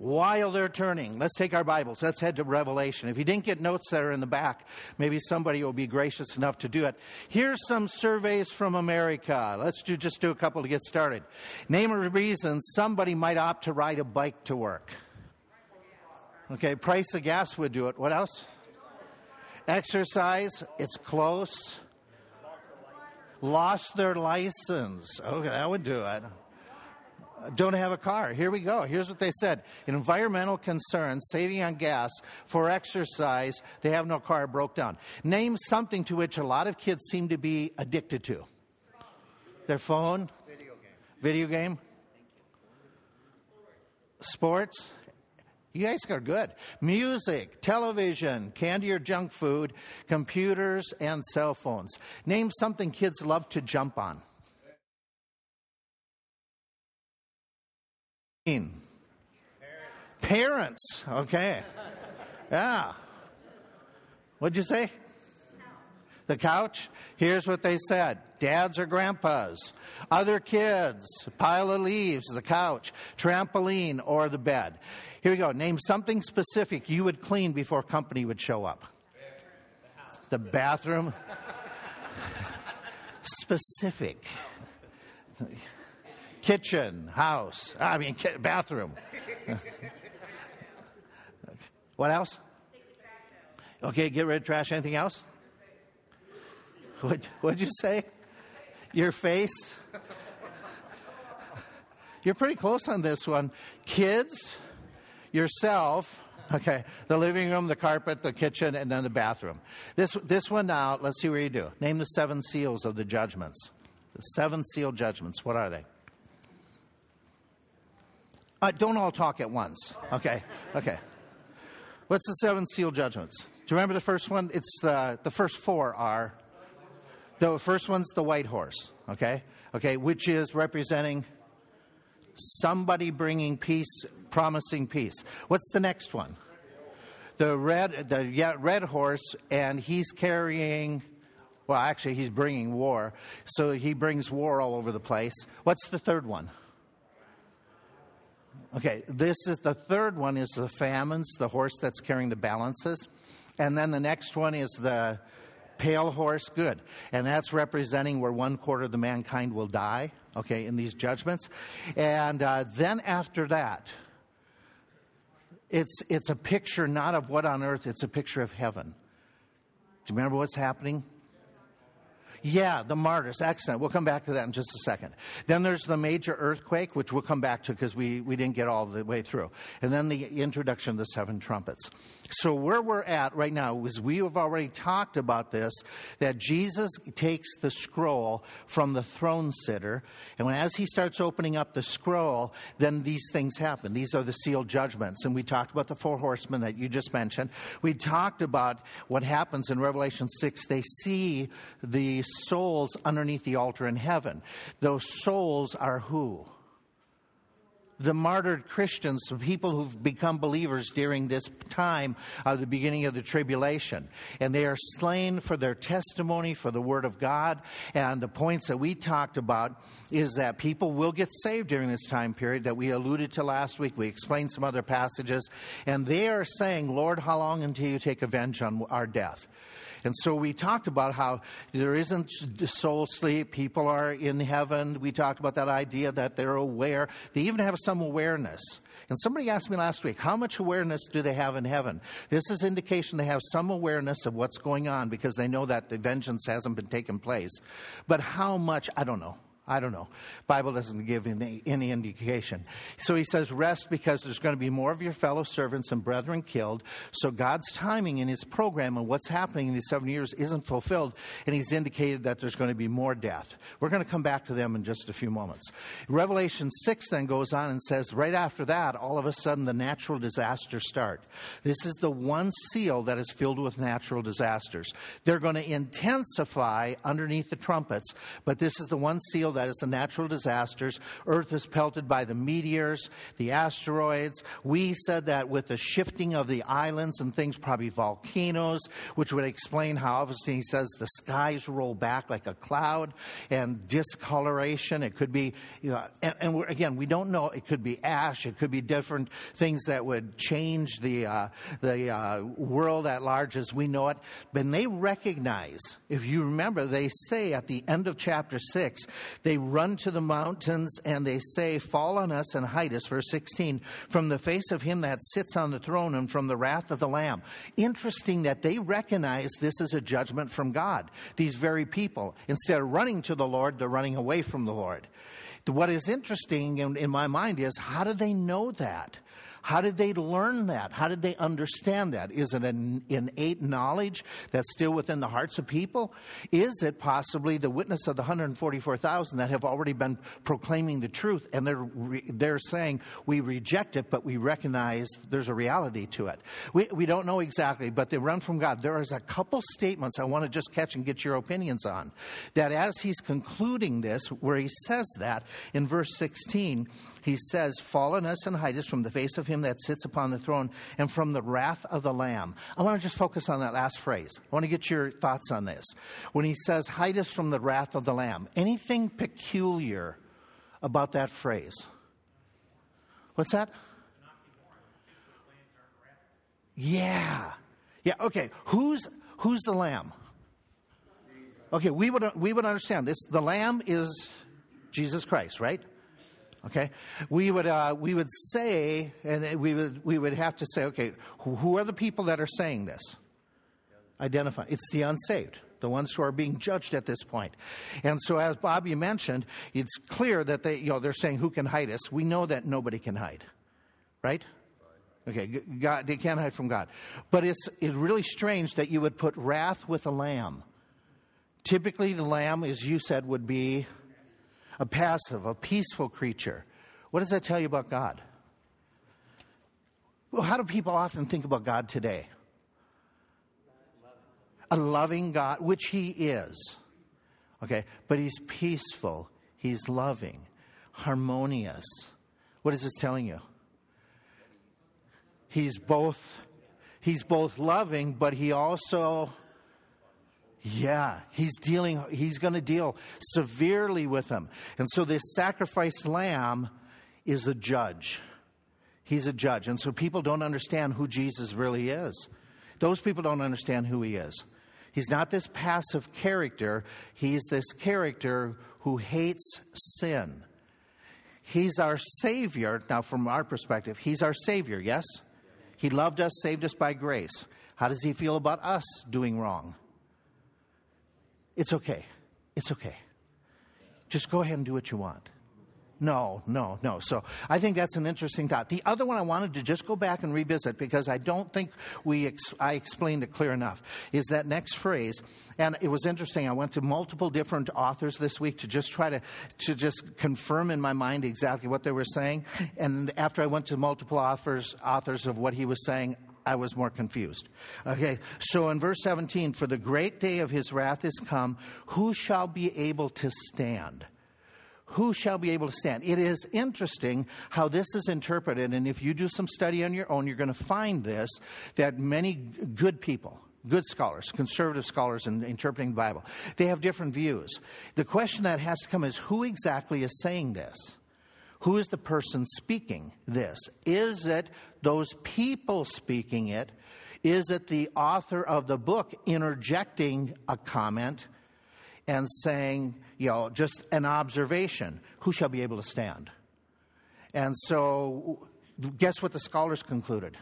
while they're turning. Let's take our Bibles. Let's head to Revelation. If you didn't get notes that are in the back, maybe somebody will be gracious enough to do it. Here's some surveys from America. Let's do, just do a couple to get started. Name a reason somebody might opt to ride a bike to work. Okay, price of gas would do it. What else? Exercise, it's close. Lost their license. Okay, that would do it don't have a car. Here we go. Here's what they said environmental concerns, saving on gas, for exercise, they have no car, broke down. Name something to which a lot of kids seem to be addicted to their phone, video game. Video game? Sports? You guys are good. Music, television, candy or junk food, computers, and cell phones. Name something kids love to jump on. Parents. Okay. Yeah. What'd you say? The couch? Here's what they said dads or grandpas, other kids, pile of leaves, the couch, trampoline, or the bed. Here we go. Name something specific you would clean before company would show up. The bathroom? specific kitchen, house, I mean, bathroom. what else? Okay, get rid of trash. Anything else? What what'd you say? Your face? You're pretty close on this one. Kids, yourself, okay, the living room, the carpet, the kitchen, and then the bathroom. This this one now, let's see where you do. Name the seven seals of the judgments. The seven seal judgments. What are they? Uh, don't all talk at once. Okay, okay. What's the seven seal judgments? Do you remember the first one? It's the, the first four are the first one's the white horse, okay? Okay, which is representing somebody bringing peace, promising peace. What's the next one? The red, the yeah, red horse, and he's carrying. Well, actually, he's bringing war. So he brings war all over the place. What's the third one? Okay, this is the third one is the famines, the horse that's carrying the balances. And then the next one is the pale horse, good. And that's representing where one quarter of the mankind will die, okay, in these judgments. And uh, then after that, it's, it's a picture not of what on earth, it's a picture of heaven. Do you remember what's happening? Yeah, the martyrs. Excellent. We'll come back to that in just a second. Then there's the major earthquake, which we'll come back to because we, we didn't get all the way through. And then the introduction of the seven trumpets. So where we're at right now is we have already talked about this, that Jesus takes the scroll from the throne sitter. And when, as he starts opening up the scroll, then these things happen. These are the sealed judgments. And we talked about the four horsemen that you just mentioned. We talked about what happens in Revelation 6. They see the souls underneath the altar in heaven. Those souls are who? the martyred Christians, the people who've become believers during this time of the beginning of the tribulation. And they are slain for their testimony, for the word of God. And the points that we talked about is that people will get saved during this time period that we alluded to last week. We explained some other passages. And they are saying, Lord, how long until you take revenge on our death? And so we talked about how there isn't soul sleep. People are in heaven. We talked about that idea that they're aware. They even have some awareness. And somebody asked me last week, how much awareness do they have in heaven? This is indication they have some awareness of what's going on because they know that the vengeance hasn't been taken place. But how much, I don't know. I don't know. Bible doesn't give any, any indication. So he says, rest because there's going to be more of your fellow servants and brethren killed. So God's timing in his program and what's happening in these seven years isn't fulfilled. And he's indicated that there's going to be more death. We're going to come back to them in just a few moments. Revelation 6 then goes on and says, right after that, all of a sudden the natural disasters start. This is the one seal that is filled with natural disasters. They're going to intensify underneath the trumpets, but this is the one seal that that is the natural disasters. Earth is pelted by the meteors, the asteroids. We said that with the shifting of the islands and things, probably volcanoes, which would explain how obviously he says the skies roll back like a cloud and discoloration. It could be, you know, and, and again, we don't know. It could be ash. It could be different things that would change the, uh, the uh, world at large as we know it. But they recognize, if you remember, they say at the end of chapter 6, they run to the mountains and they say, Fall on us and hide us, verse 16, from the face of him that sits on the throne and from the wrath of the Lamb. Interesting that they recognize this is a judgment from God. These very people, instead of running to the Lord, they're running away from the Lord. What is interesting in, in my mind is how do they know that? How did they learn that? How did they understand that? Is it an innate knowledge that's still within the hearts of people? Is it possibly the witness of the 144,000 that have already been proclaiming the truth and they're, they're saying, we reject it, but we recognize there's a reality to it? We, we don't know exactly, but they run from God. There is a couple statements I want to just catch and get your opinions on. That as he's concluding this, where he says that in verse 16, he says, Fall on us and hide us from the face of him that sits upon the throne and from the wrath of the Lamb. I want to just focus on that last phrase. I want to get your thoughts on this. When he says, Hide us from the wrath of the Lamb, anything peculiar about that phrase? What's that? Yeah. Yeah, okay. Who's who's the lamb? Okay, we would we would understand this. The lamb is Jesus Christ, right? Okay, we would uh, we would say, and we would we would have to say, okay, who, are the people that are saying this? Identify. It's the unsaved, the ones who are being judged at this point. And so, as Bobby mentioned, it's clear that they, you know, they're saying, "Who can hide us?" We know that nobody can hide, right? Okay, God, they can't hide from God. But it's, it's really strange that you would put wrath with a lamb. Typically, the lamb, as you said, would be a passive, a peaceful creature. What does that tell you about God? Well, how do people often think about God today? A loving God, which He is. Okay, but He's peaceful, He's loving, harmonious. What is this telling you? He's both He's both loving, but He also yeah, he's dealing, he's going to deal severely with them. And so this sacrificed lamb is a judge. He's a judge. And so people don't understand who Jesus really is. Those people don't understand who he is. He's not this passive character, he's this character who hates sin. He's our Savior. Now, from our perspective, He's our Savior, yes? He loved us, saved us by grace. How does He feel about us doing wrong? It's okay. It's okay. Just go ahead and do what you want. No, no, no. So I think that's an interesting thought. The other one I wanted to just go back and revisit because I don't think we ex- I explained it clear enough is that next phrase. And it was interesting. I went to multiple different authors this week to just try to to just confirm in my mind exactly what they were saying. And after I went to multiple authors authors of what he was saying, I was more confused. Okay, so in verse 17, for the great day of his wrath is come, who shall be able to stand? Who shall be able to stand? It is interesting how this is interpreted, and if you do some study on your own, you're going to find this that many good people, good scholars, conservative scholars in interpreting the Bible, they have different views. The question that has to come is who exactly is saying this? Who is the person speaking this? Is it those people speaking it? Is it the author of the book interjecting a comment and saying, you know, just an observation? Who shall be able to stand? And so, guess what the scholars concluded?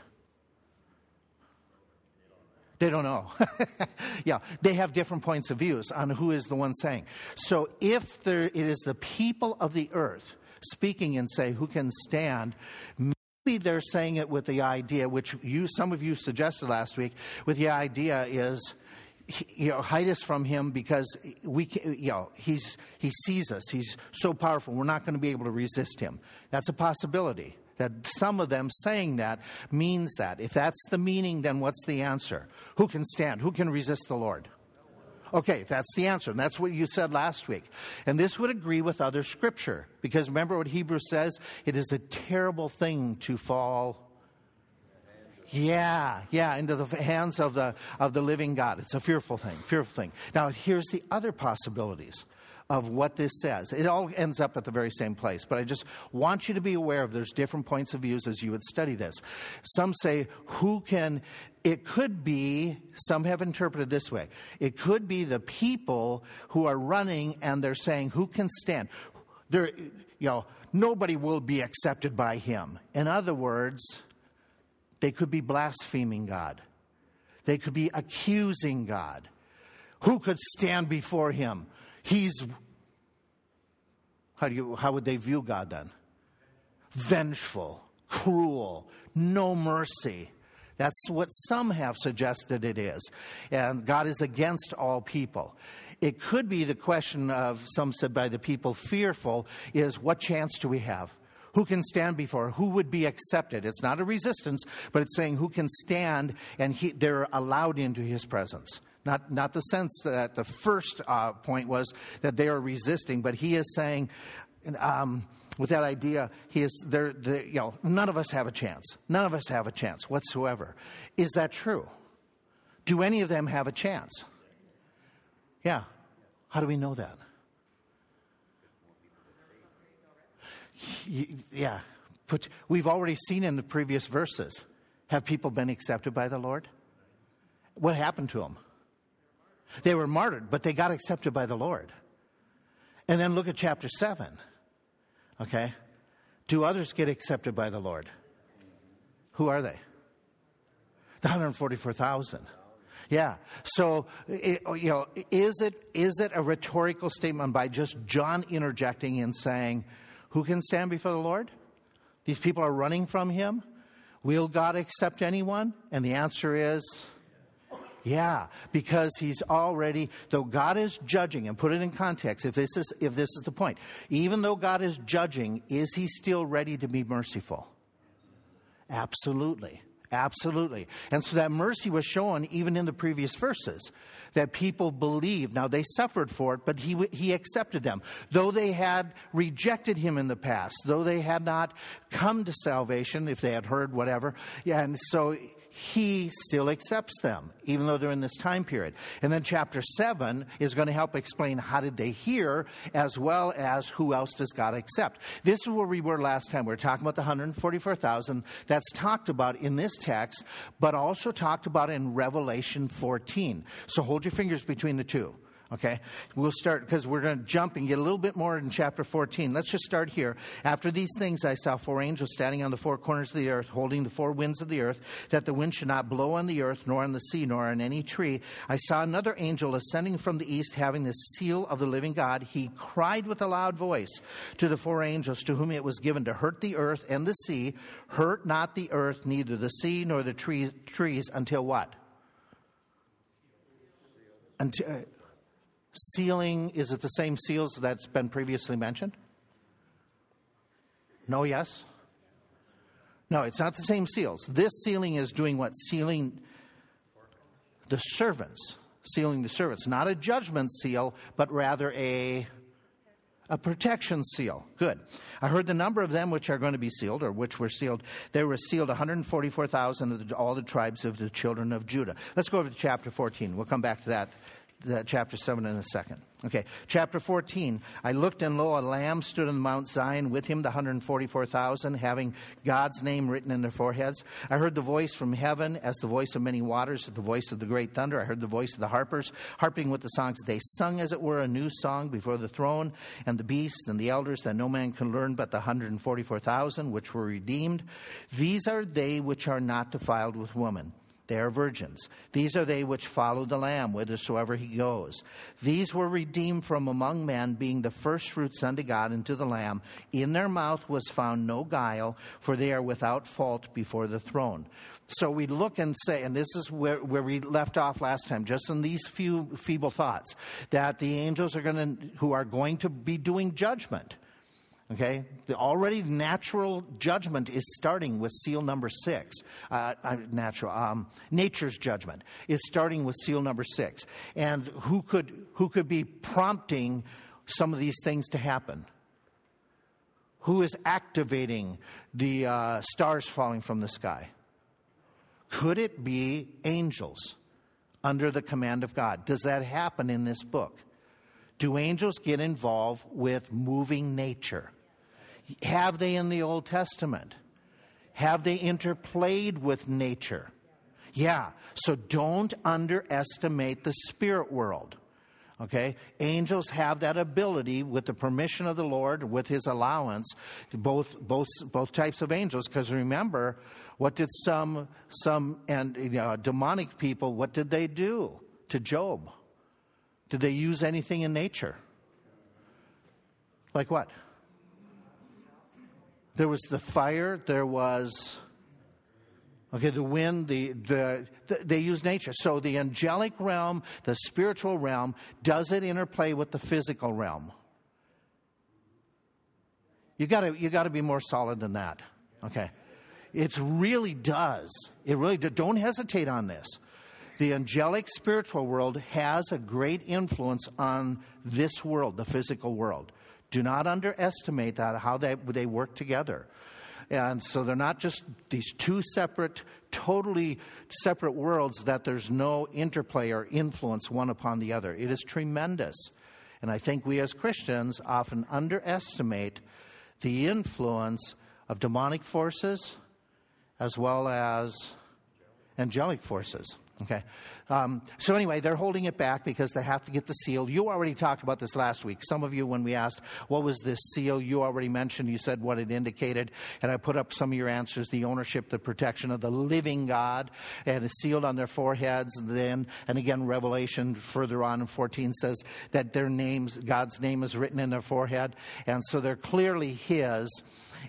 They don't know. yeah, they have different points of views on who is the one saying. So if there, it is the people of the earth speaking and say, Who can stand? Maybe they're saying it with the idea, which you, some of you suggested last week, with the idea is, you know, hide us from him because we, you know, he's, he sees us. He's so powerful. We're not going to be able to resist him. That's a possibility. That some of them saying that means that. If that's the meaning, then what's the answer? Who can stand? Who can resist the Lord? Okay, that's the answer. And that's what you said last week. And this would agree with other scripture. Because remember what Hebrews says? It is a terrible thing to fall. Yeah, yeah, into the hands of the, of the living God. It's a fearful thing, fearful thing. Now, here's the other possibilities of what this says. It all ends up at the very same place, but I just want you to be aware of there's different points of views as you would study this. Some say, who can, it could be, some have interpreted this way, it could be the people who are running and they're saying, who can stand? There, you know, nobody will be accepted by him. In other words, they could be blaspheming God. They could be accusing God. Who could stand before him? He's, how, do you, how would they view God then? Vengeful, cruel, no mercy. That's what some have suggested it is. And God is against all people. It could be the question of, some said by the people, fearful, is what chance do we have? Who can stand before? Who would be accepted? It's not a resistance, but it's saying who can stand and he, they're allowed into his presence. Not, not the sense that the first uh, point was that they are resisting, but he is saying, um, with that idea, he is there. The, you know, none of us have a chance. None of us have a chance whatsoever. Is that true? Do any of them have a chance? Yeah. How do we know that? Yeah. But we've already seen in the previous verses. Have people been accepted by the Lord? What happened to them? They were martyred, but they got accepted by the Lord. And then look at chapter 7. Okay? Do others get accepted by the Lord? Who are they? The 144,000. Yeah. So, you know, is it, is it a rhetorical statement by just John interjecting and saying, Who can stand before the Lord? These people are running from him. Will God accept anyone? And the answer is yeah, because he's already, though God is judging, and put it in context, if this is, if this is the point, even though God is judging, is he still ready to be merciful? Absolutely. Absolutely. And so that mercy was shown even in the previous verses that people believed. Now they suffered for it, but he, he accepted them. Though they had rejected him in the past, though they had not come to salvation, if they had heard whatever. Yeah, and so he still accepts them, even though they're in this time period. And then chapter 7 is going to help explain how did they hear, as well as who else does God accept. This is where we were last time. We were talking about the 144,000 that's talked about in this text, but also talked about in Revelation 14. So hold your fingers between the two. Okay? We'll start because we're going to jump and get a little bit more in chapter 14. Let's just start here. After these things, I saw four angels standing on the four corners of the earth, holding the four winds of the earth, that the wind should not blow on the earth, nor on the sea, nor on any tree. I saw another angel ascending from the east, having the seal of the living God. He cried with a loud voice to the four angels to whom it was given to hurt the earth and the sea. Hurt not the earth, neither the sea nor the trees, trees until what? Until uh, sealing, is it the same seals that's been previously mentioned? No, yes? No, it's not the same seals. This sealing is doing what? Sealing the servants. Sealing the servants. Not a judgment seal, but rather a a protection seal. Good. I heard the number of them which are going to be sealed, or which were sealed. They were sealed 144,000 of all the tribes of the children of Judah. Let's go over to chapter 14. We'll come back to that chapter 7 in a second. Okay, chapter 14. I looked, and lo, a lamb stood on Mount Zion, with him the 144,000, having God's name written in their foreheads. I heard the voice from heaven as the voice of many waters, the voice of the great thunder. I heard the voice of the harpers, harping with the songs. They sung, as it were, a new song before the throne, and the beast, and the elders, that no man can learn but the 144,000, which were redeemed. These are they which are not defiled with woman they are virgins. These are they which follow the Lamb whithersoever he goes. These were redeemed from among men, being the firstfruits unto God and to the Lamb. In their mouth was found no guile, for they are without fault before the throne. So we look and say, and this is where, where we left off last time, just in these few feeble thoughts, that the angels are going who are going to be doing judgment, Okay? The already natural judgment is starting with seal number six. Uh, uh, natural, um, nature's judgment is starting with seal number six. And who could, who could be prompting some of these things to happen? Who is activating the uh, stars falling from the sky? Could it be angels under the command of God? Does that happen in this book? Do angels get involved with moving nature? Have they in the Old Testament? Have they interplayed with nature? Yeah. So don't underestimate the spirit world. Okay? Angels have that ability with the permission of the Lord, with his allowance, both both both types of angels, because remember, what did some some and you know, demonic people, what did they do to Job? Did they use anything in nature? Like what? There was the fire, there was Okay, the wind, the, the, the, they use nature. So the angelic realm, the spiritual realm, does it interplay with the physical realm? You gotta, you gotta be more solid than that. Okay. It really does. It really does. Don't hesitate on this. The angelic spiritual world has a great influence on this world, the physical world. Do not underestimate that, how they, they work together. And so they're not just these two separate, totally separate worlds that there's no interplay or influence one upon the other. It is tremendous. And I think we as Christians often underestimate the influence of demonic forces as well as angelic forces. Okay. Um, so anyway, they're holding it back because they have to get the seal. You already talked about this last week. Some of you, when we asked, what was this seal? You already mentioned, you said what it indicated. And I put up some of your answers, the ownership, the protection of the living God, and it's sealed on their foreheads. And then, and again, Revelation further on in 14 says that their names, God's name is written in their forehead. And so they're clearly His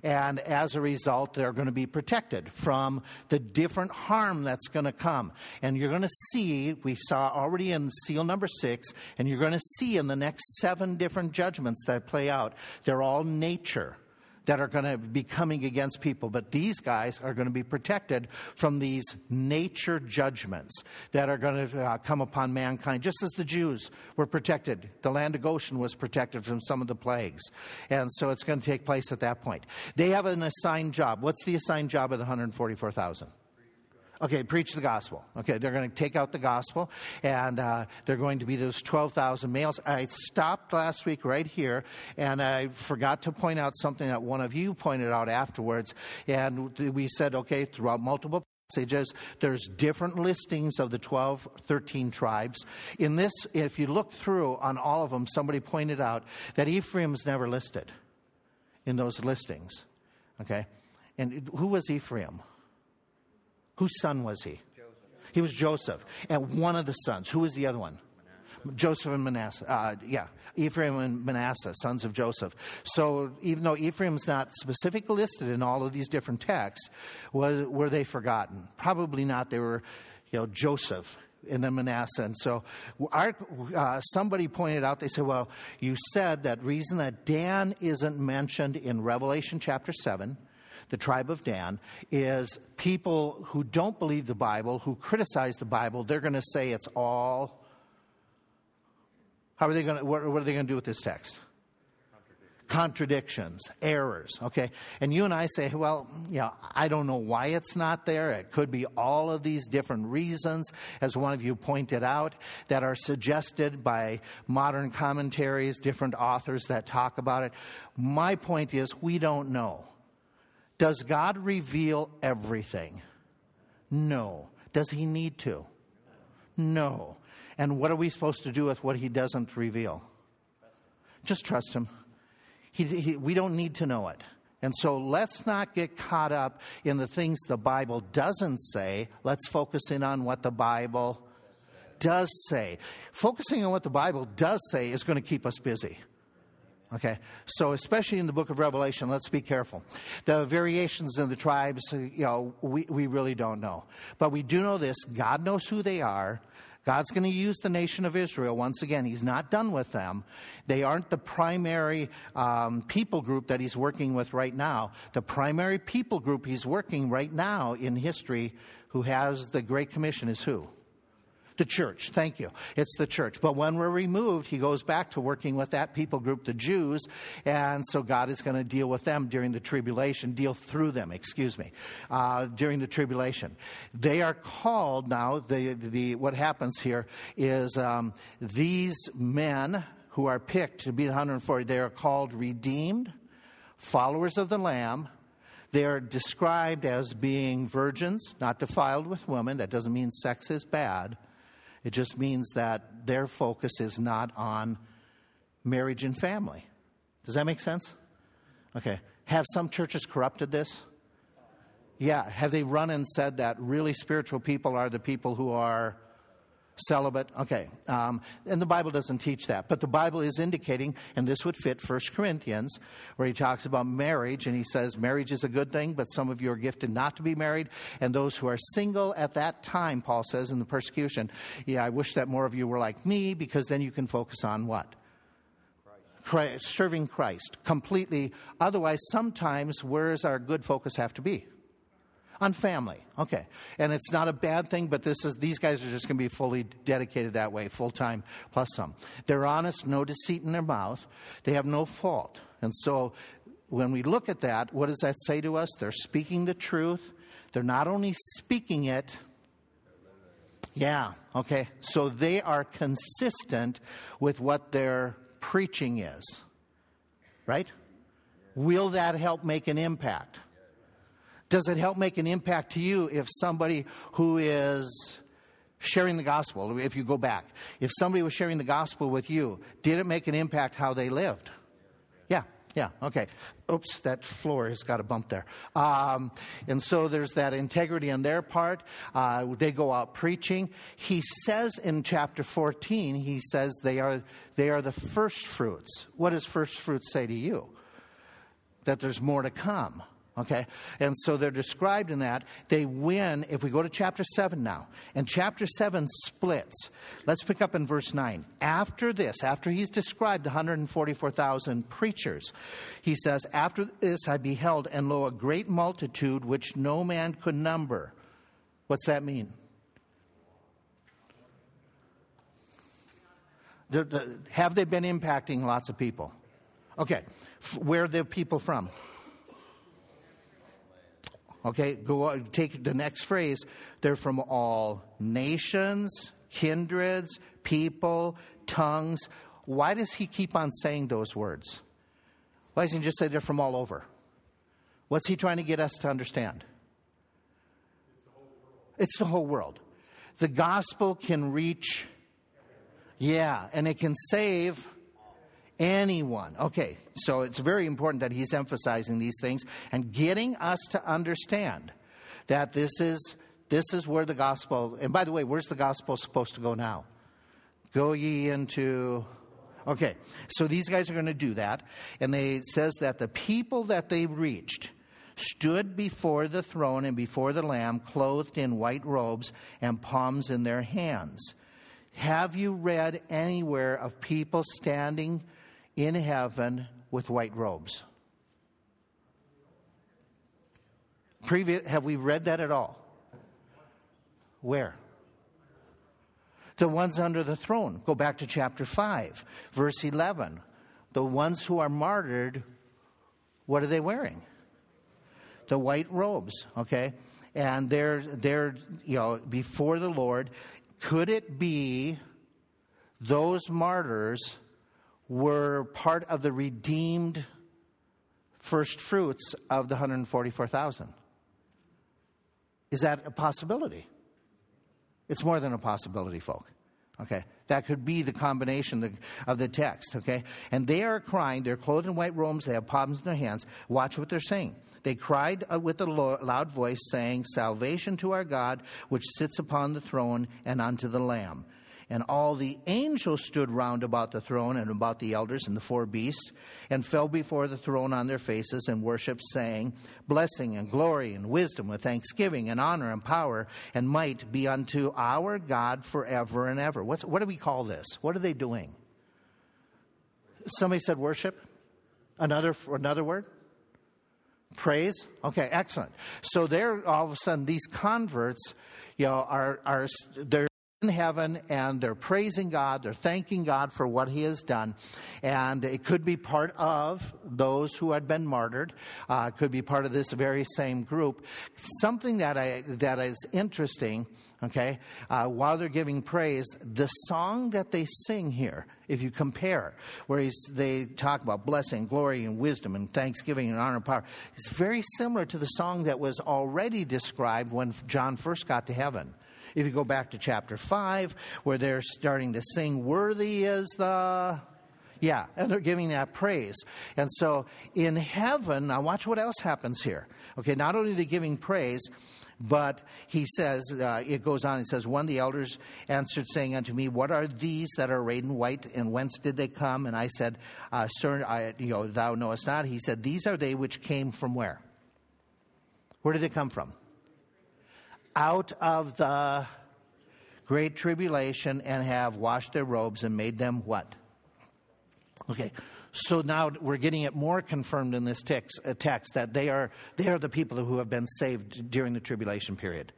and as a result, they're going to be protected from the different harm that's going to come. And you're going to see, we saw already in seal number six, and you're going to see in the next seven different judgments that play out, they're all nature that are going to be coming against people. But these guys are going to be protected from these nature judgments that are going to uh, come upon mankind, just as the Jews were protected. The land of Goshen was protected from some of the plagues. And so it's going to take place at that point. They have an assigned job. What's the assigned job of the 144,000? Okay, preach the gospel. Okay, they're going to take out the gospel, and uh, they're going to be those 12,000 males. I stopped last week right here, and I forgot to point out something that one of you pointed out afterwards. And we said, okay, throughout multiple passages, there's different listings of the 12, 13 tribes. In this, if you look through on all of them, somebody pointed out that Ephraim's never listed in those listings. Okay? And who was Ephraim? Whose son was he? Joseph. He was Joseph. And one of the sons. Who was the other one? Manasseh. Joseph and Manasseh. Uh, yeah, Ephraim and Manasseh, sons of Joseph. So even though Ephraim's not specifically listed in all of these different texts, was, were they forgotten? Probably not. They were, you know, Joseph and then Manasseh. And so our, uh, somebody pointed out, they said, well, you said that reason that Dan isn't mentioned in Revelation chapter 7 the tribe of Dan, is people who don't believe the Bible, who criticize the Bible, they're going to say it's all. How are they going to, what, what are they going to do with this text? contradictions, errors, okay? And you and I say, well, yeah, I don't know why it's not there. It could be all of these different reasons, as one of you pointed out, that are suggested by modern commentaries, different authors that talk about it. My point is, we don't know. Does God reveal everything? No. Does he need to? No. And what are we supposed to do with what he doesn't reveal? Just trust him. He, he, we don't need to know it. And so let's not get caught up in the things the Bible doesn't say. Let's focus in on what the Bible does say. Focusing on what the Bible does say is going to keep us busy. Okay, so especially in the book of Revelation, let's be careful. The variations in the tribes, you know, we, we really don't know. But we do know this God knows who they are, God's going to use the nation of Israel once again. He's not done with them. They aren't the primary um, people group that he's working with right now. The primary people group he's working right now in history who has the Great Commission is who? The church. Thank you. It's the church. But when we're removed, he goes back to working with that people group, the Jews. And so God is going to deal with them during the tribulation, deal through them, excuse me, uh, during the tribulation. They are called now, the, the, what happens here is um, these men who are picked to be the 140, they are called redeemed, followers of the Lamb. They are described as being virgins, not defiled with women. That doesn't mean sex is bad. It just means that their focus is not on marriage and family. Does that make sense? Okay. Have some churches corrupted this? Yeah. Have they run and said that really spiritual people are the people who are celibate. Okay. Um, and the Bible doesn't teach that. But the Bible is indicating, and this would fit 1 Corinthians, where he talks about marriage, and he says marriage is a good thing, but some of you are gifted not to be married. And those who are single at that time, Paul says in the persecution, yeah, I wish that more of you were like me, because then you can focus on what? Christ, serving Christ completely. Otherwise, sometimes where does our good focus have to be? On family. Okay. And it's not a bad thing, but this is these guys are just going to be fully dedicated that way, full time plus some. They're honest, no deceit in their mouth. They have no fault. And so when we look at that, what does that say to us? They're speaking the truth. They're not only speaking it, yeah, okay. So they are consistent with what their preaching is. Right? Will that help make an impact? Does it help make an impact to you if somebody who is sharing the gospel, if you go back, if somebody was sharing the gospel with you, did it make an impact how they lived? Yeah, yeah, okay. Oops, that floor has got a bump there. Um, and so there's that integrity on their part. Uh, they go out preaching. He says in chapter 14, he says they are, they are the first fruits. What does first fruits say to you? That there's more to come. Okay? And so they're described in that. They win, if we go to chapter 7 now, and chapter 7 splits. Let's pick up in verse 9. After this, after he's described the 144,000 preachers, he says, After this I beheld, and lo, a great multitude which no man could number. What's that mean? Have they been impacting lots of people? Okay. Where are the people from? Okay, go take the next phrase. They're from all nations, kindreds, people, tongues. Why does he keep on saying those words? Why doesn't he just say they're from all over? What's he trying to get us to understand? It's the whole world. The gospel can reach, yeah, and it can save anyone. Okay, so it's very important that he's emphasizing these things and getting us to understand that this is this is where the gospel and by the way, where's the gospel supposed to go now? Go ye into Okay, so these guys are going to do that, and they it says that the people that they reached stood before the throne and before the Lamb, clothed in white robes and palms in their hands. Have you read anywhere of people standing in heaven with white robes. Have we read that at all? Where? The ones under the throne. Go back to chapter 5, verse 11. The ones who are martyred, what are they wearing? The white robes, okay? And they're, they're, you know, before the Lord. Could it be those martyrs were part of the redeemed first fruits of the 144,000. Is that a possibility? It's more than a possibility, folk. Okay, that could be the combination of the text. Okay, and they are crying. They're clothed in white robes. They have palms in their hands. Watch what they're saying. They cried uh, with a loud voice, saying, "Salvation to our God, which sits upon the throne, and unto the Lamb." And all the angels stood round about the throne and about the elders and the four beasts, and fell before the throne on their faces and worshipped, saying, Blessing and glory and wisdom with thanksgiving and honor and power and might be unto our God forever and ever. What's, what do we call this? What are they doing? Somebody said worship? Another, another word? Praise? Okay, excellent. So there, all of a sudden, these converts, you know, are, are they're in heaven and they're praising God, they're thanking God for what He has done. And it could be part of those who had been martyred, uh, could be part of this very same group. Something that, I, that is interesting okay, uh, while they're giving praise, the song that they sing here, if you compare, where they talk about blessing, glory, and wisdom, and thanksgiving, and honor, and power, it's very similar to the song that was already described when John first got to heaven. If you go back to chapter 5, where they're starting to sing, Worthy is the. Yeah, and they're giving that praise. And so in heaven, now watch what else happens here. Okay, not only the giving praise, but he says, uh, it goes on, he says, One of the elders answered, saying unto me, What are these that are arrayed in white, and whence did they come? And I said, uh, Sir, I, you know, thou knowest not. He said, These are they which came from where? Where did they come from? Out of the great tribulation and have washed their robes and made them what? Okay, so now we're getting it more confirmed in this text, uh, text that they are, they are the people who have been saved during the tribulation period.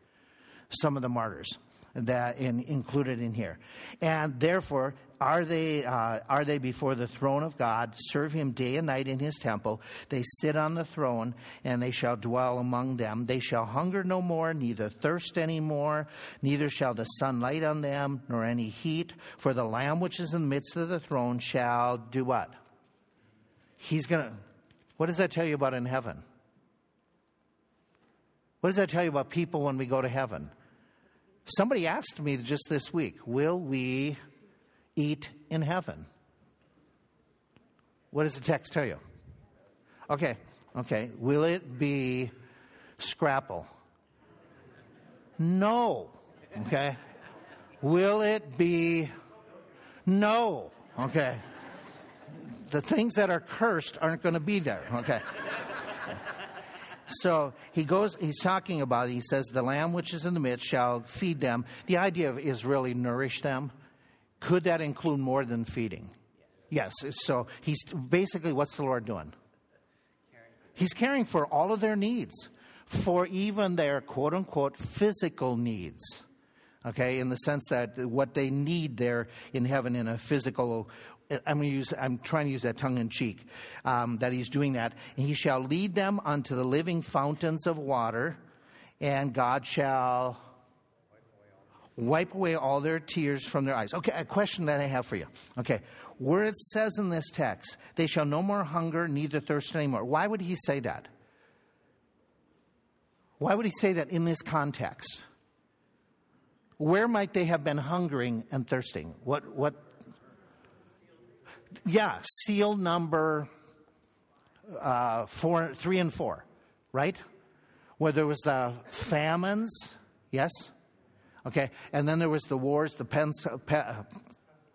Some of the martyrs that in, included in here. And therefore, are they, uh, are they before the throne of God, serve him day and night in his temple? They sit on the throne, and they shall dwell among them. They shall hunger no more, neither thirst any more, neither shall the sun light on them, nor any heat. For the Lamb which is in the midst of the throne shall do what? He's going to. What does that tell you about in heaven? What does that tell you about people when we go to heaven? Somebody asked me just this week, will we eat in heaven? What does the text tell you? Okay, okay. Will it be scrapple? No. Okay. Will it be no? Okay the things that are cursed aren't going to be there. Okay. So he goes, he's talking about, it. he says, the lamb which is in the midst shall feed them. The idea is really nourish them. Could that include more than feeding? Yes. So he's basically, what's the Lord doing? He's caring for all of their needs, for even their quote unquote physical needs okay, in the sense that what they need there in heaven in a physical I'm, going to use, I'm trying to use that tongue in cheek, um, that he's doing that. And he shall lead them unto the living fountains of water, and God shall wipe away all their tears from their eyes. Okay, a question that I have for you. Okay, where it says in this text, they shall no more hunger, neither thirst anymore. Why would he say that? Why would he say that in this context? Where might they have been hungering and thirsting? What, what yeah, seal number uh, four, three and four, right? Where there was the famines, yes? Okay, and then there was the wars, the pens, pe,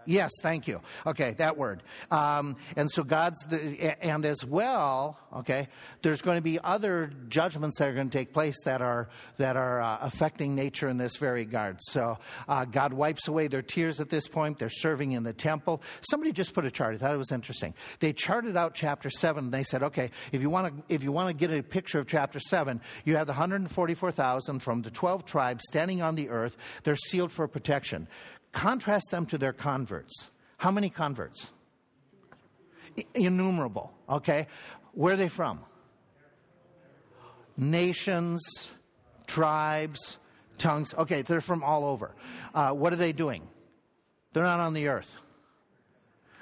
Yes, thank you. Okay, that word. Um, and so God's, the, and as well, okay, there's going to be other judgments that are going to take place that are that are uh, affecting nature in this very regard. So uh, God wipes away their tears at this point. They're serving in the temple. Somebody just put a chart. I thought it was interesting. They charted out chapter seven. and They said, okay, if you want to if you want to get a picture of chapter seven, you have the 144,000 from the 12 tribes standing on the earth. They're sealed for protection. Contrast them to their converts. How many converts? Innumerable, okay? Where are they from? Nations, tribes, tongues. Okay, they're from all over. Uh, what are they doing? They're not on the earth.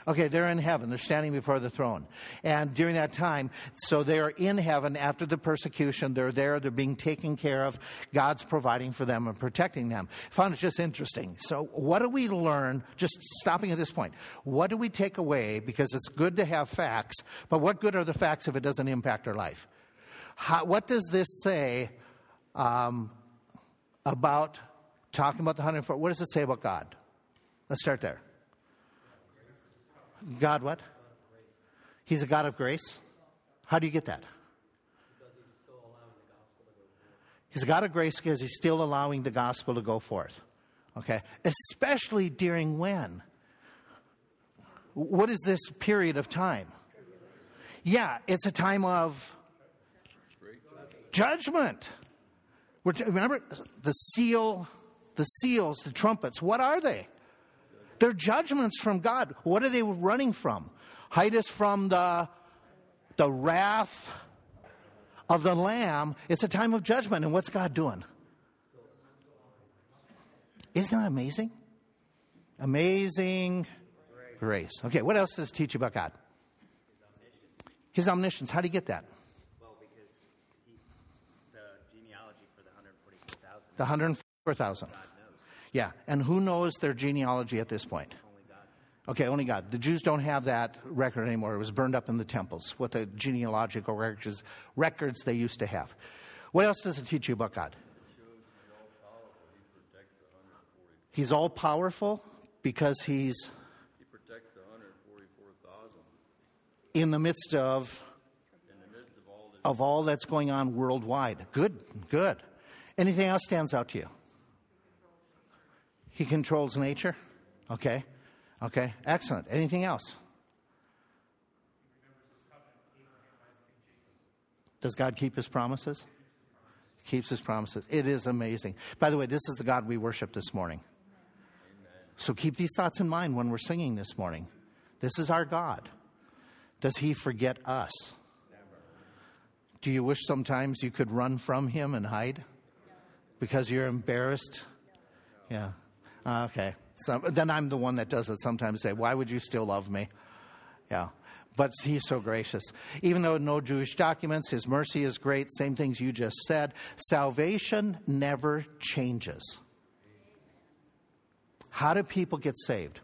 Okay, they're in heaven. They're standing before the throne. And during that time, so they're in heaven after the persecution. They're there. They're being taken care of. God's providing for them and protecting them. I found it just interesting. So, what do we learn, just stopping at this point? What do we take away? Because it's good to have facts, but what good are the facts if it doesn't impact our life? How, what does this say um, about talking about the 104? What does it say about God? Let's start there. God, what? He's a God of grace. How do you get that? He's a God of grace because he's still allowing the gospel to go forth. Okay? Especially during when? What is this period of time? Yeah, it's a time of judgment. remember the seal, the seals, the trumpets. What are they? They're judgments from God. What are they running from? Hide us from the, the wrath of the Lamb. It's a time of judgment. And what's God doing? Isn't that amazing? Amazing grace. Okay, what else does it teach you about God? His omniscience. How do you get that? Well, because he, the genealogy for the 144,000. The 144,000. Yeah, and who knows their genealogy at this point? Okay, only God. The Jews don't have that record anymore. It was burned up in the temples, what the genealogical records, records they used to have. What else does it teach you about God? He's all powerful because he's He protects the 144,000 in the midst of in the midst of all of all that's going on worldwide. Good, good. Anything else stands out to you? He controls nature. Okay, okay, excellent. Anything else? Does God keep his promises? Keeps his promises. It is amazing. By the way, this is the God we worship this morning. So keep these thoughts in mind when we're singing this morning. This is our God. Does he forget us? Do you wish sometimes you could run from him and hide because you're embarrassed? Yeah. Uh, okay. So, then I'm the one that does it sometimes say, Why would you still love me? Yeah. But he's so gracious. Even though no Jewish documents, his mercy is great. Same things you just said. Salvation never changes. How do people get saved?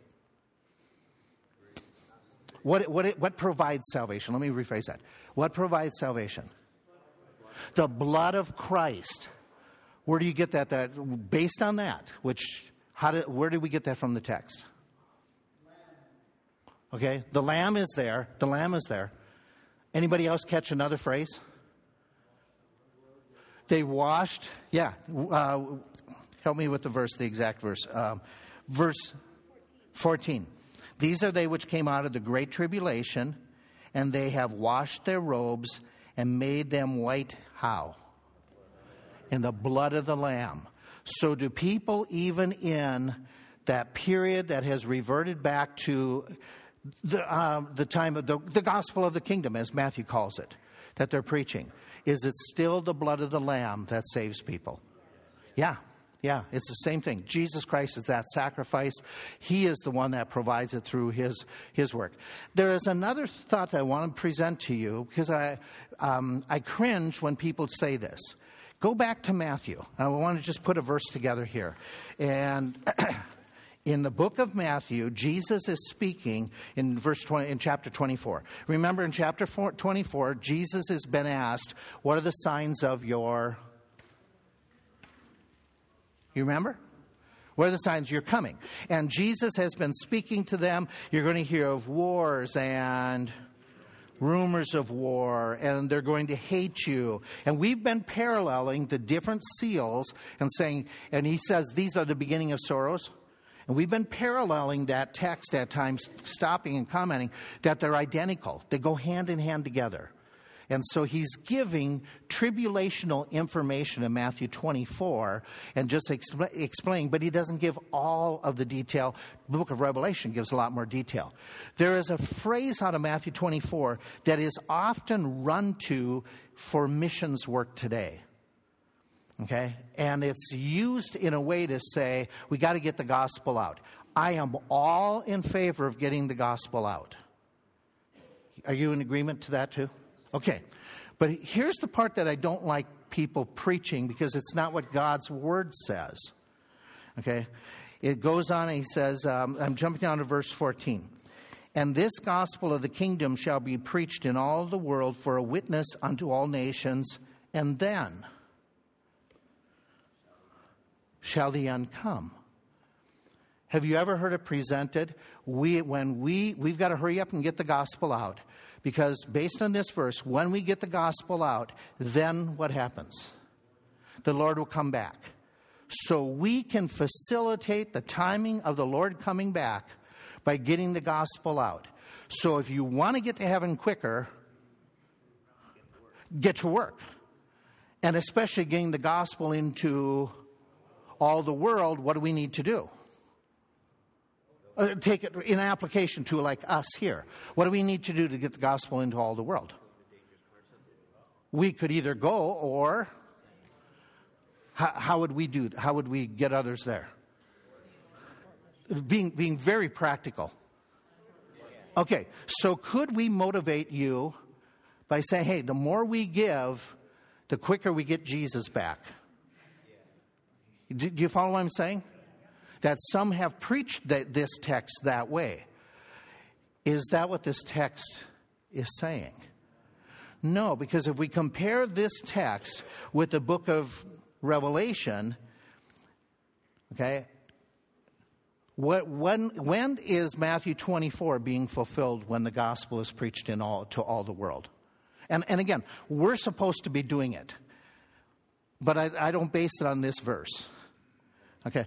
What, what, what provides salvation? Let me rephrase that. What provides salvation? The blood of Christ. Where do you get that? That based on that, which how did, where did we get that from the text? Okay, the lamb is there. The lamb is there. Anybody else catch another phrase? They washed. Yeah, uh, help me with the verse, the exact verse. Um, verse 14. These are they which came out of the great tribulation, and they have washed their robes and made them white. How? In the blood of the Lamb. So, do people, even in that period that has reverted back to the, uh, the time of the, the gospel of the kingdom, as Matthew calls it, that they're preaching, is it still the blood of the Lamb that saves people? Yeah, yeah, it's the same thing. Jesus Christ is that sacrifice. He is the one that provides it through his, his work. There is another thought that I want to present to you because I, um, I cringe when people say this. Go back to Matthew. I want to just put a verse together here. And in the book of Matthew, Jesus is speaking in verse 20, in chapter 24. Remember in chapter 24, Jesus has been asked, What are the signs of your you remember? What are the signs you're coming? And Jesus has been speaking to them. You're going to hear of wars and rumors of war, and they're going to hate you. And we've been paralleling the different seals and saying, and he says, these are the beginning of sorrows. And we've been paralleling that text at times, stopping and commenting that they're identical. They go hand in hand together. And so he's giving tribulational information in Matthew 24 and just expl- explaining, but he doesn't give all of the detail. The book of Revelation gives a lot more detail. There is a phrase out of Matthew 24 that is often run to for missions work today. Okay? And it's used in a way to say, we got to get the gospel out. I am all in favor of getting the gospel out. Are you in agreement to that too? Okay. But here's the part that I don't like people preaching because it's not what God's word says. Okay. It goes on and he says, um, I'm jumping down to verse 14. And this gospel of the kingdom shall be preached in all the world for a witness unto all nations, and then shall the end come. Have you ever heard it presented? We, when we, we've got to hurry up and get the gospel out. Because based on this verse, when we get the gospel out, then what happens? The Lord will come back. So we can facilitate the timing of the Lord coming back by getting the gospel out. So if you want to get to heaven quicker, get to work. And especially getting the gospel into all the world, what do we need to do? Uh, take it in application to like us here. What do we need to do to get the gospel into all the world? We could either go or how, how would we do? How would we get others there? Being being very practical. Okay, so could we motivate you by saying, "Hey, the more we give, the quicker we get Jesus back"? Do you follow what I'm saying? That some have preached that, this text that way. Is that what this text is saying? No, because if we compare this text with the book of Revelation, okay, what, when, when is Matthew 24 being fulfilled when the gospel is preached in all, to all the world? And, and again, we're supposed to be doing it, but I, I don't base it on this verse. Okay,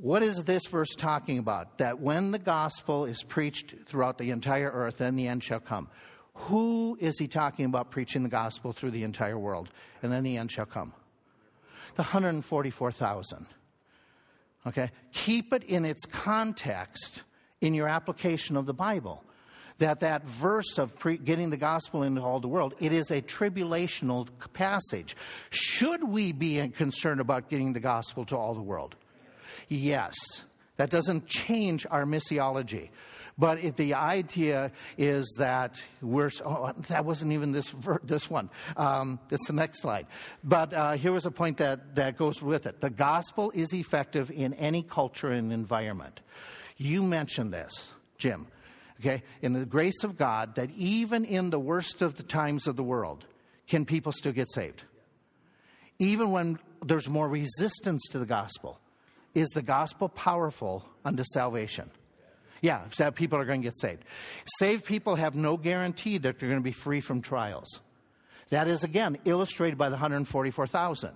what is this verse talking about? That when the gospel is preached throughout the entire earth, then the end shall come. Who is he talking about preaching the gospel through the entire world? And then the end shall come. The 144,000. Okay? Keep it in its context in your application of the Bible. That that verse of pre- getting the gospel into all the world, it is a tribulational passage. Should we be concerned about getting the gospel to all the world? Yes. That doesn't change our missiology. But the idea is that we're, oh, that wasn't even this, this one. Um, it's the next slide. But uh, here was a point that, that goes with it. The gospel is effective in any culture and environment. You mentioned this, Jim, okay? In the grace of God, that even in the worst of the times of the world, can people still get saved? Even when there's more resistance to the gospel is the gospel powerful unto salvation? Yeah, people are going to get saved. Saved people have no guarantee that they're going to be free from trials. That is, again, illustrated by the 144,000.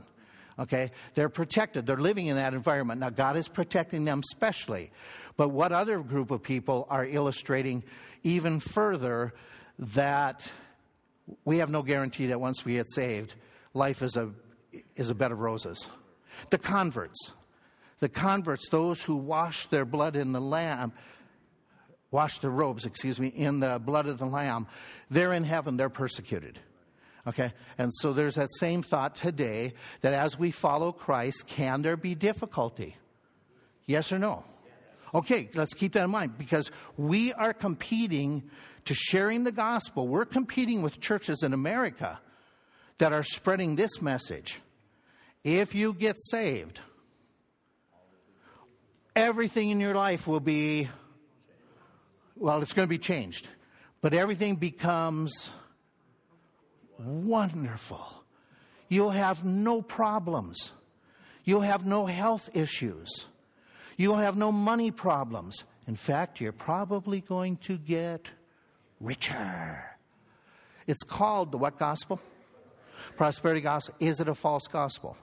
Okay? They're protected. They're living in that environment. Now, God is protecting them specially. But what other group of people are illustrating even further that we have no guarantee that once we get saved, life is a, is a bed of roses? The converts the converts, those who wash their blood in the Lamb, wash their robes, excuse me, in the blood of the Lamb, they're in heaven, they're persecuted. Okay? And so there's that same thought today that as we follow Christ, can there be difficulty? Yes or no? Okay, let's keep that in mind because we are competing to sharing the gospel. We're competing with churches in America that are spreading this message. If you get saved, everything in your life will be, well, it's going to be changed. But everything becomes wonderful. You'll have no problems. You'll have no health issues. You'll have no money problems. In fact, you're probably going to get richer. It's called the what gospel? Prosperity gospel. Is it a false gospel?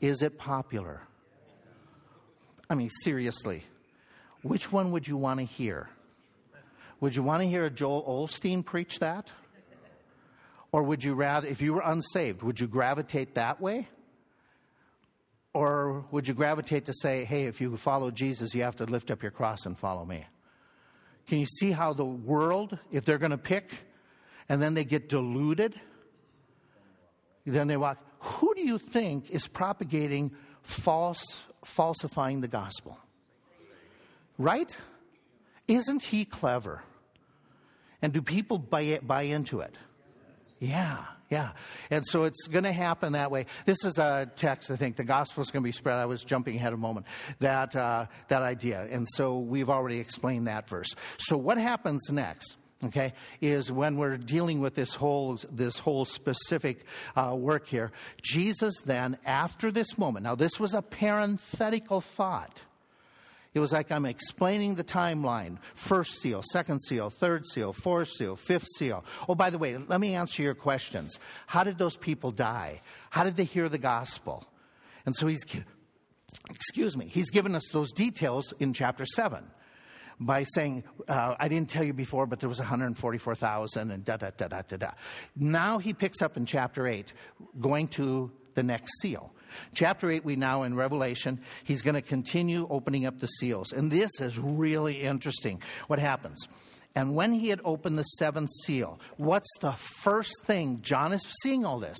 Is it popular? I mean, seriously, which one would you want to hear? Would you want to hear Joel Osteen preach that? Or would you rather, if you were unsaved, would you gravitate that way? Or would you gravitate to say, hey, if you follow Jesus, you have to lift up your cross and follow me? Can you see how the world, if they're going to pick and then they get deluded, then they walk, who do you think is propagating false falsifying the gospel. Right? Isn't he clever? And do people buy, buy into it? Yeah, yeah. And so it's going to happen that way. This is a text, I think. The gospel is going to be spread. I was jumping ahead a moment. That, uh, that idea. And so we've already explained that verse. So what happens next? Okay, is when we're dealing with this whole this whole specific uh, work here. Jesus then, after this moment, now this was a parenthetical thought. It was like I'm explaining the timeline first seal, second seal, third seal, fourth seal, fifth seal. Oh, by the way, let me answer your questions. How did those people die? How did they hear the gospel? And so he's, excuse me, he's given us those details in chapter 7 by saying, uh, I didn't tell you before, but there was 144,000 and da da da da da da. Now he picks up in chapter 8, going to the next seal. Chapter 8, we now in Revelation, he's going to continue opening up the seals. And this is really interesting. What happens? And when he had opened the seventh seal, what's the first thing? John is seeing all this.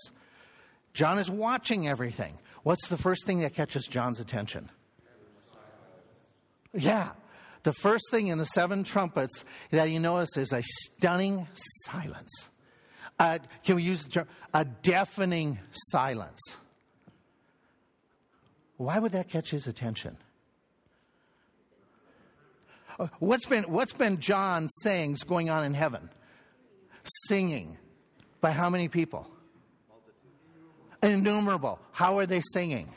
John is watching everything. What's the first thing that catches John's attention? Yeah. The first thing in the seven trumpets that you notice is a stunning silence. Uh, can we use the term? A deafening silence. Why would that catch his attention? Uh, what's been, what's been John's sayings going on in heaven? Singing. By how many people? Innumerable. How are they singing?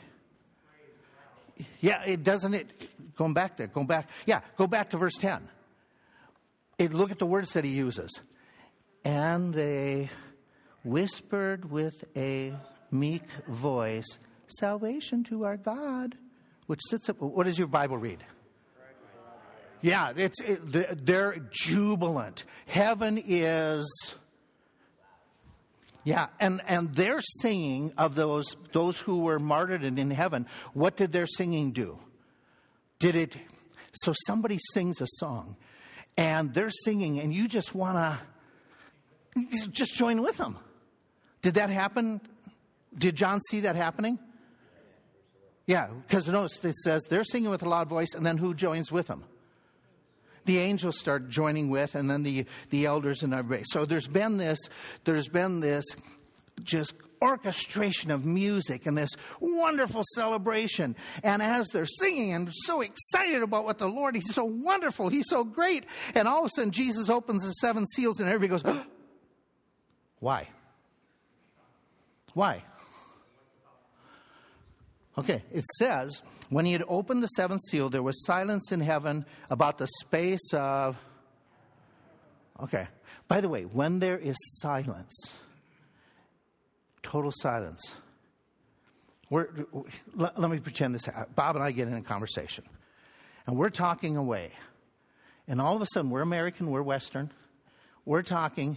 Yeah, it doesn't it going back there, going back. Yeah, go back to verse 10. It, look at the words that he uses. And they whispered with a meek voice, salvation to our God, which sits up. What does your Bible read? Yeah, it's it, they're jubilant. Heaven is. Yeah, and, and their singing of those those who were martyred in heaven, what did their singing do? Did it so somebody sings a song and they're singing and you just wanna just join with them. Did that happen? Did John see that happening? Yeah, because notice it says they're singing with a loud voice, and then who joins with them? The angels start joining with, and then the, the elders and everybody. So there's been this, there's been this just orchestration of music and this wonderful celebration. And as they're singing and so excited about what the Lord, He's so wonderful, He's so great. And all of a sudden, Jesus opens the seven seals, and everybody goes, Why? Why? Okay, it says, when he had opened the seventh seal, there was silence in heaven about the space of. Okay, by the way, when there is silence, total silence, we're, let, let me pretend this. Bob and I get in a conversation, and we're talking away. And all of a sudden, we're American, we're Western, we're talking,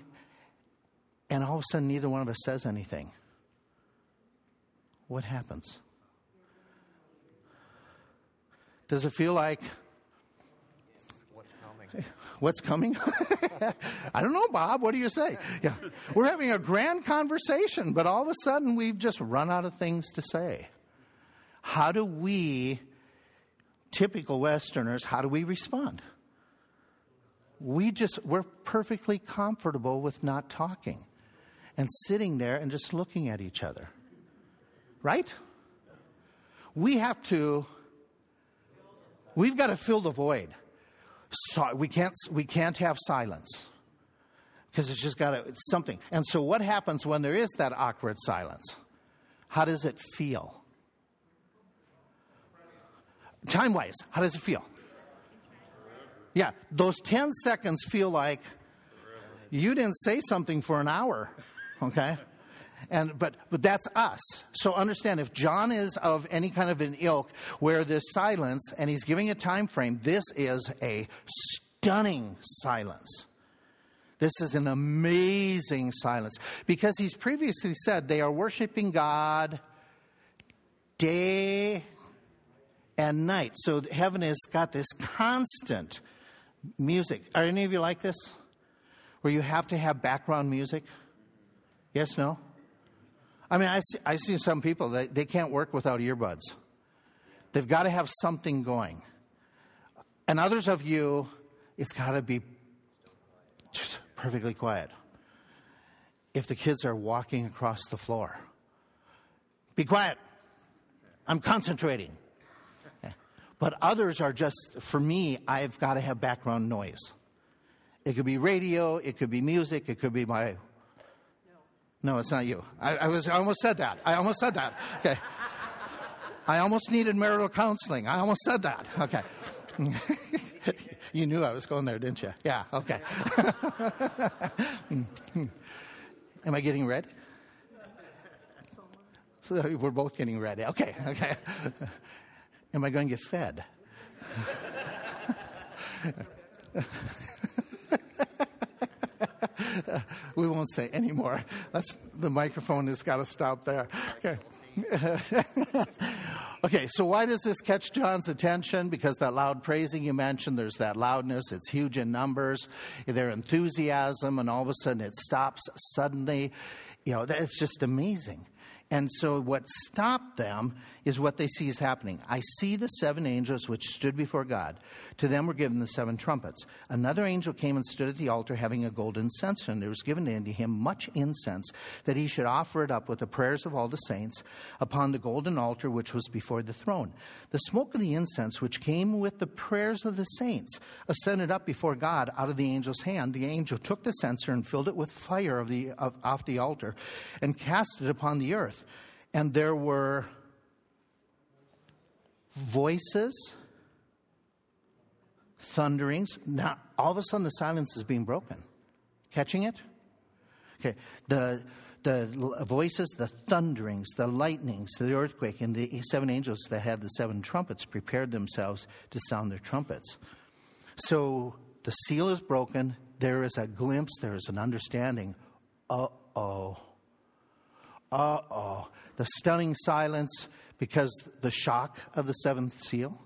and all of a sudden, neither one of us says anything. What happens? Does it feel like what's coming? I don't know, Bob. What do you say? Yeah. We're having a grand conversation, but all of a sudden we've just run out of things to say. How do we, typical Westerners, how do we respond? We just, we're perfectly comfortable with not talking and sitting there and just looking at each other. Right? We have to We've got to fill the void. So we can't we can't have silence because it's just got to it's something. And so what happens when there is that awkward silence? How does it feel? Time wise, how does it feel? Yeah, those 10 seconds feel like you didn't say something for an hour, okay? And, but, but that's us. So understand if John is of any kind of an ilk where this silence, and he's giving a time frame, this is a stunning silence. This is an amazing silence because he's previously said they are worshiping God day and night. So heaven has got this constant music. Are any of you like this? Where you have to have background music? Yes, no? I mean, I see, I see some people that they can't work without earbuds. They've got to have something going. And others of you, it's got to be just perfectly quiet. If the kids are walking across the floor, be quiet. I'm concentrating. But others are just, for me, I've got to have background noise. It could be radio, it could be music, it could be my no, it's not you. I, I, was, I almost said that. I almost said that. Okay. I almost needed marital counseling. I almost said that. Okay. you knew I was going there, didn't you? Yeah, okay. Am I getting red? So we're both getting ready. Okay, okay. Am I going to get fed? we won't say anymore. That's the microphone has got to stop there. Okay. okay, so why does this catch John's attention? Because that loud praising you mentioned, there's that loudness, it's huge in numbers, their enthusiasm, and all of a sudden it stops suddenly. You know, it's just amazing. And so, what stopped them is what they see is happening. I see the seven angels which stood before God. To them were given the seven trumpets. Another angel came and stood at the altar having a golden censer, and there was given unto him much incense, that he should offer it up with the prayers of all the saints upon the golden altar which was before the throne. The smoke of the incense, which came with the prayers of the saints, ascended up before God out of the angel's hand. The angel took the censer and filled it with fire of the, of, off the altar and cast it upon the earth and there were voices, thunderings. Now, all of a sudden, the silence is being broken. Catching it? Okay. The, the voices, the thunderings, the lightnings, the earthquake, and the seven angels that had the seven trumpets prepared themselves to sound their trumpets. So the seal is broken. There is a glimpse, there is an understanding. Uh oh. Uh oh the stunning silence because the shock of the seventh seal,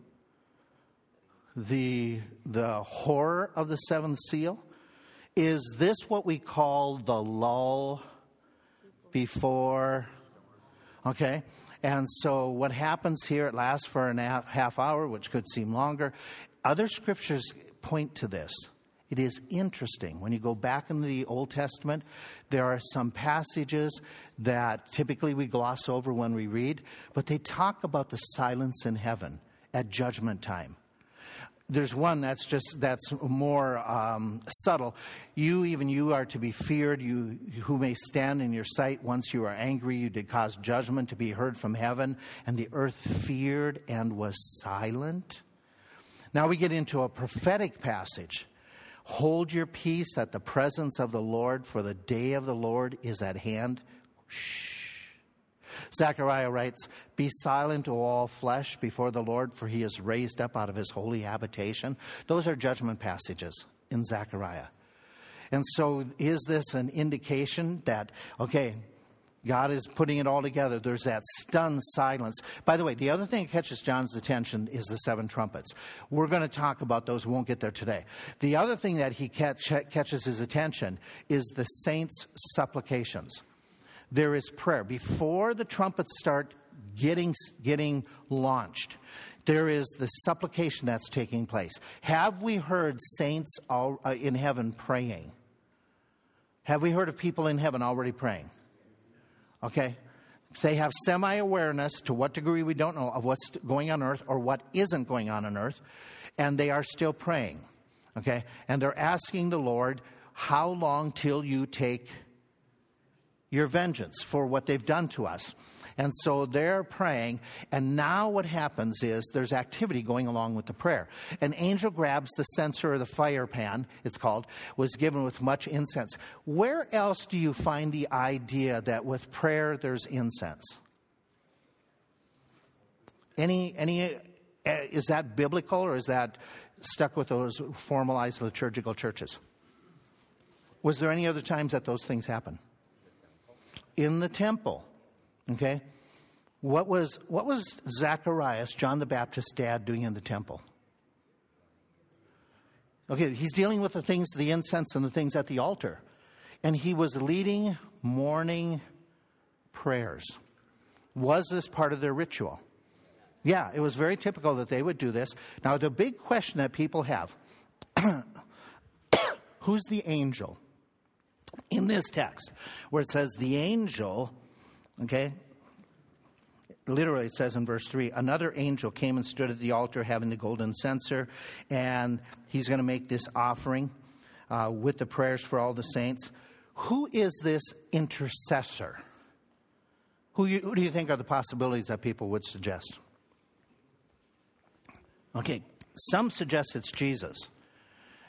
the, the horror of the seventh seal. Is this what we call the lull before? Okay. And so what happens here, it lasts for a half hour, which could seem longer. Other scriptures point to this. It is interesting. When you go back in the Old Testament, there are some passages that typically we gloss over when we read, but they talk about the silence in heaven at judgment time. There's one that's just that's more um, subtle. You, even you, are to be feared. You who may stand in your sight. Once you are angry, you did cause judgment to be heard from heaven, and the earth feared and was silent. Now we get into a prophetic passage Hold your peace at the presence of the Lord, for the day of the Lord is at hand. Shh. Zechariah writes, Be silent, O all flesh, before the Lord, for he is raised up out of his holy habitation. Those are judgment passages in Zechariah. And so, is this an indication that, okay, God is putting it all together. There's that stunned silence. By the way, the other thing that catches John's attention is the seven trumpets. We're going to talk about those. We won't get there today. The other thing that he catch, catches his attention is the saints' supplications. There is prayer. Before the trumpets start getting, getting launched, there is the supplication that's taking place. Have we heard saints all, uh, in heaven praying? Have we heard of people in heaven already praying? Okay? They have semi awareness to what degree we don't know of what's going on earth or what isn't going on on earth, and they are still praying. Okay? And they're asking the Lord, How long till you take your vengeance for what they've done to us? And so they're praying, and now what happens is there's activity going along with the prayer. An angel grabs the censer or the fire pan, it's called, was given with much incense. Where else do you find the idea that with prayer there's incense? Any, any, uh, is that biblical or is that stuck with those formalized liturgical churches? Was there any other times that those things happen? In the temple. Okay? What was, what was Zacharias, John the Baptist's dad, doing in the temple? Okay, he's dealing with the things, the incense and the things at the altar. And he was leading morning prayers. Was this part of their ritual? Yeah, it was very typical that they would do this. Now, the big question that people have who's the angel? In this text, where it says the angel Okay? Literally, it says in verse 3 another angel came and stood at the altar having the golden censer, and he's going to make this offering uh, with the prayers for all the saints. Who is this intercessor? Who, you, who do you think are the possibilities that people would suggest? Okay, Some suggest it's Jesus,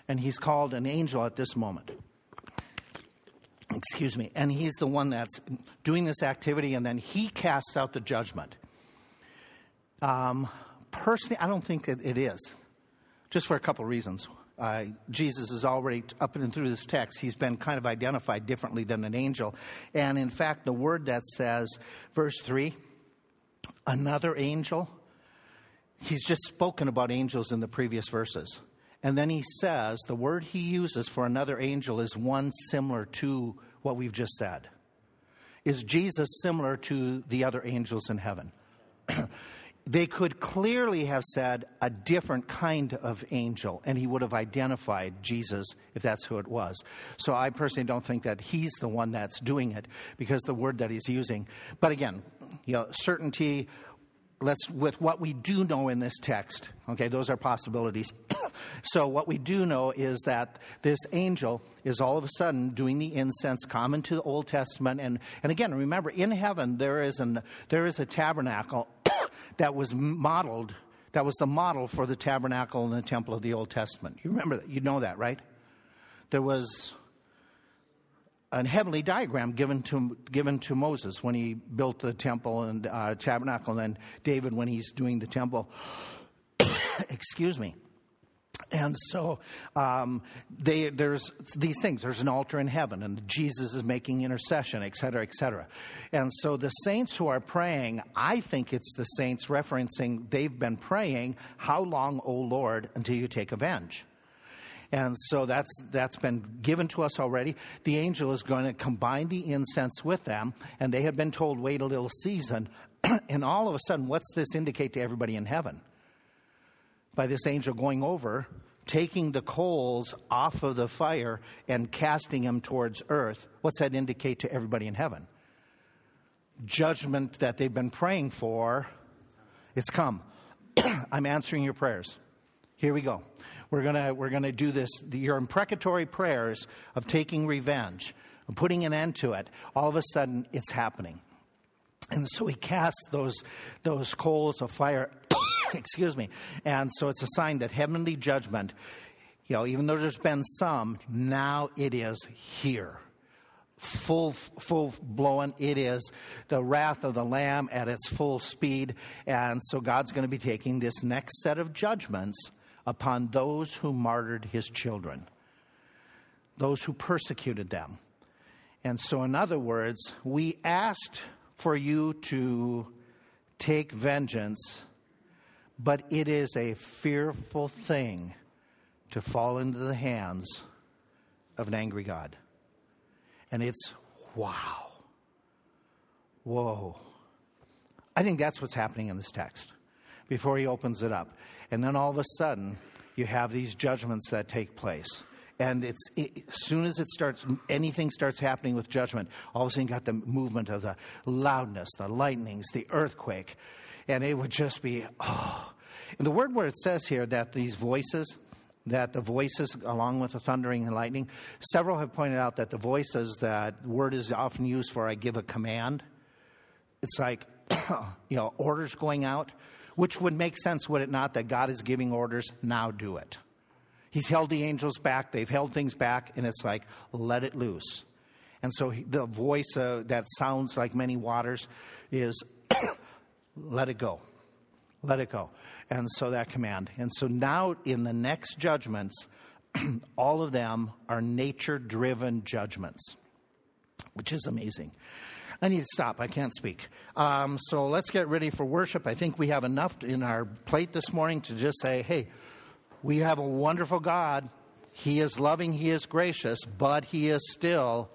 and he's called an angel at this moment. Excuse me. And he's the one that's doing this activity, and then he casts out the judgment. Um, personally, I don't think that it is, just for a couple of reasons. Uh, Jesus is already up and through this text, he's been kind of identified differently than an angel. And in fact, the word that says, verse 3, another angel, he's just spoken about angels in the previous verses. And then he says the word he uses for another angel is one similar to what we've just said. Is Jesus similar to the other angels in heaven? they could clearly have said a different kind of angel, and he would have identified Jesus if that's who it was. So I personally don't think that he's the one that's doing it because the word that he's using. But again, you know, certainty let's with what we do know in this text okay those are possibilities. So what we do know is that this angel is all of a sudden doing the incense common to the old testament. And and again remember in heaven there is an there is a tabernacle that was modeled that was the model for the tabernacle in the temple of the old testament. You remember that you know that right? There was a heavenly diagram given to given to Moses when he built the temple and uh, tabernacle, and then David when he's doing the temple. Excuse me. And so um, they, there's these things. There's an altar in heaven, and Jesus is making intercession, et cetera, et cetera. And so the saints who are praying, I think it's the saints referencing they've been praying, "How long, O Lord, until you take avenge?" And so that's, that's been given to us already. The angel is going to combine the incense with them, and they have been told, wait a little season. and all of a sudden, what's this indicate to everybody in heaven? By this angel going over, taking the coals off of the fire and casting them towards earth, what's that indicate to everybody in heaven? Judgment that they've been praying for, it's come. I'm answering your prayers. Here we go. We're going we're gonna do this, your imprecatory prayers of taking revenge, of putting an end to it. All of a sudden, it's happening. And so he casts those, those coals of fire, excuse me. And so it's a sign that heavenly judgment, you know, even though there's been some, now it is here full full blown it is the wrath of the lamb at its full speed and so god's going to be taking this next set of judgments upon those who martyred his children, those who persecuted them. And so, in other words, we asked for you to take vengeance, but it is a fearful thing to fall into the hands of an angry God. And it's wow. Whoa. I think that's what's happening in this text before he opens it up. And then all of a sudden, you have these judgments that take place. And it's it, as soon as it starts, anything starts happening with judgment, all of a sudden you got the movement of the loudness, the lightnings, the earthquake. And it would just be, oh. And the word where it says here that these voices, that the voices, along with the thundering and lightning, several have pointed out that the voices, that word is often used for I give a command. It's like, you know, orders going out which would make sense, would it not, that God is giving orders, now do it. He's held the angels back, they've held things back, and it's like, let it loose. And so the voice uh, that sounds like many waters is, let it go. Let it go. And so that command. And so now in the next judgments, all of them are nature driven judgments, which is amazing. I need to stop. I can't speak. Um, so let's get ready for worship. I think we have enough in our plate this morning to just say, hey, we have a wonderful God. He is loving, He is gracious, but He is still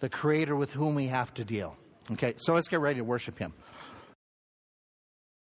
the Creator with whom we have to deal. Okay, so let's get ready to worship Him.